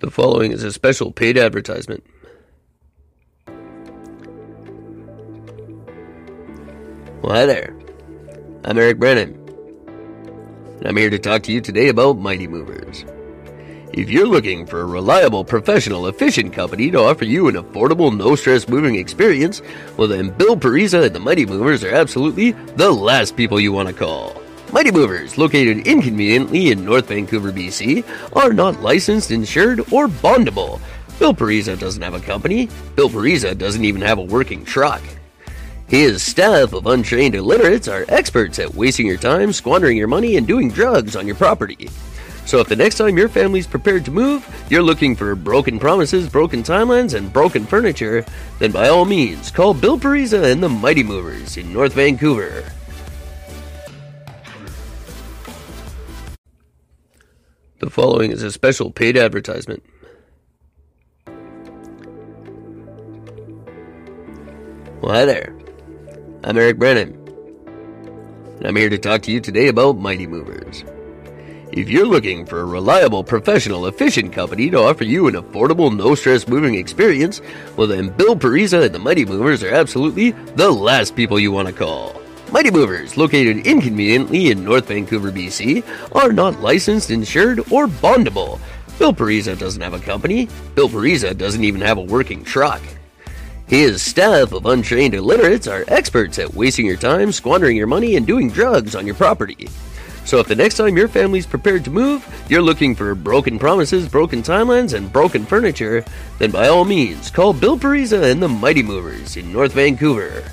The following is a special paid advertisement. Well, hi there. I'm Eric Brennan. And I'm here to talk to you today about Mighty Movers. If you're looking for a reliable, professional, efficient company to offer you an affordable, no stress moving experience, well, then Bill Pariza and the Mighty Movers are absolutely the last people you want to call. Mighty Movers, located inconveniently in North Vancouver, BC, are not licensed, insured, or bondable. Bill Pariza doesn't have a company. Bill Pariza doesn't even have a working truck. His staff of untrained illiterates are experts at wasting your time, squandering your money, and doing drugs on your property. So if the next time your family's prepared to move, you're looking for broken promises, broken timelines, and broken furniture, then by all means, call Bill Pariza and the Mighty Movers in North Vancouver. The following is a special paid advertisement. Well, hi there. I'm Eric Brennan. And I'm here to talk to you today about Mighty Movers. If you're looking for a reliable, professional, efficient company to offer you an affordable, no stress moving experience, well, then Bill Pariza and the Mighty Movers are absolutely the last people you want to call. Mighty Movers, located inconveniently in North Vancouver, BC, are not licensed, insured, or bondable. Bill Pariza doesn't have a company. Bill Pariza doesn't even have a working truck. His staff of untrained illiterates are experts at wasting your time, squandering your money, and doing drugs on your property. So if the next time your family's prepared to move, you're looking for broken promises, broken timelines, and broken furniture, then by all means, call Bill Pariza and the Mighty Movers in North Vancouver.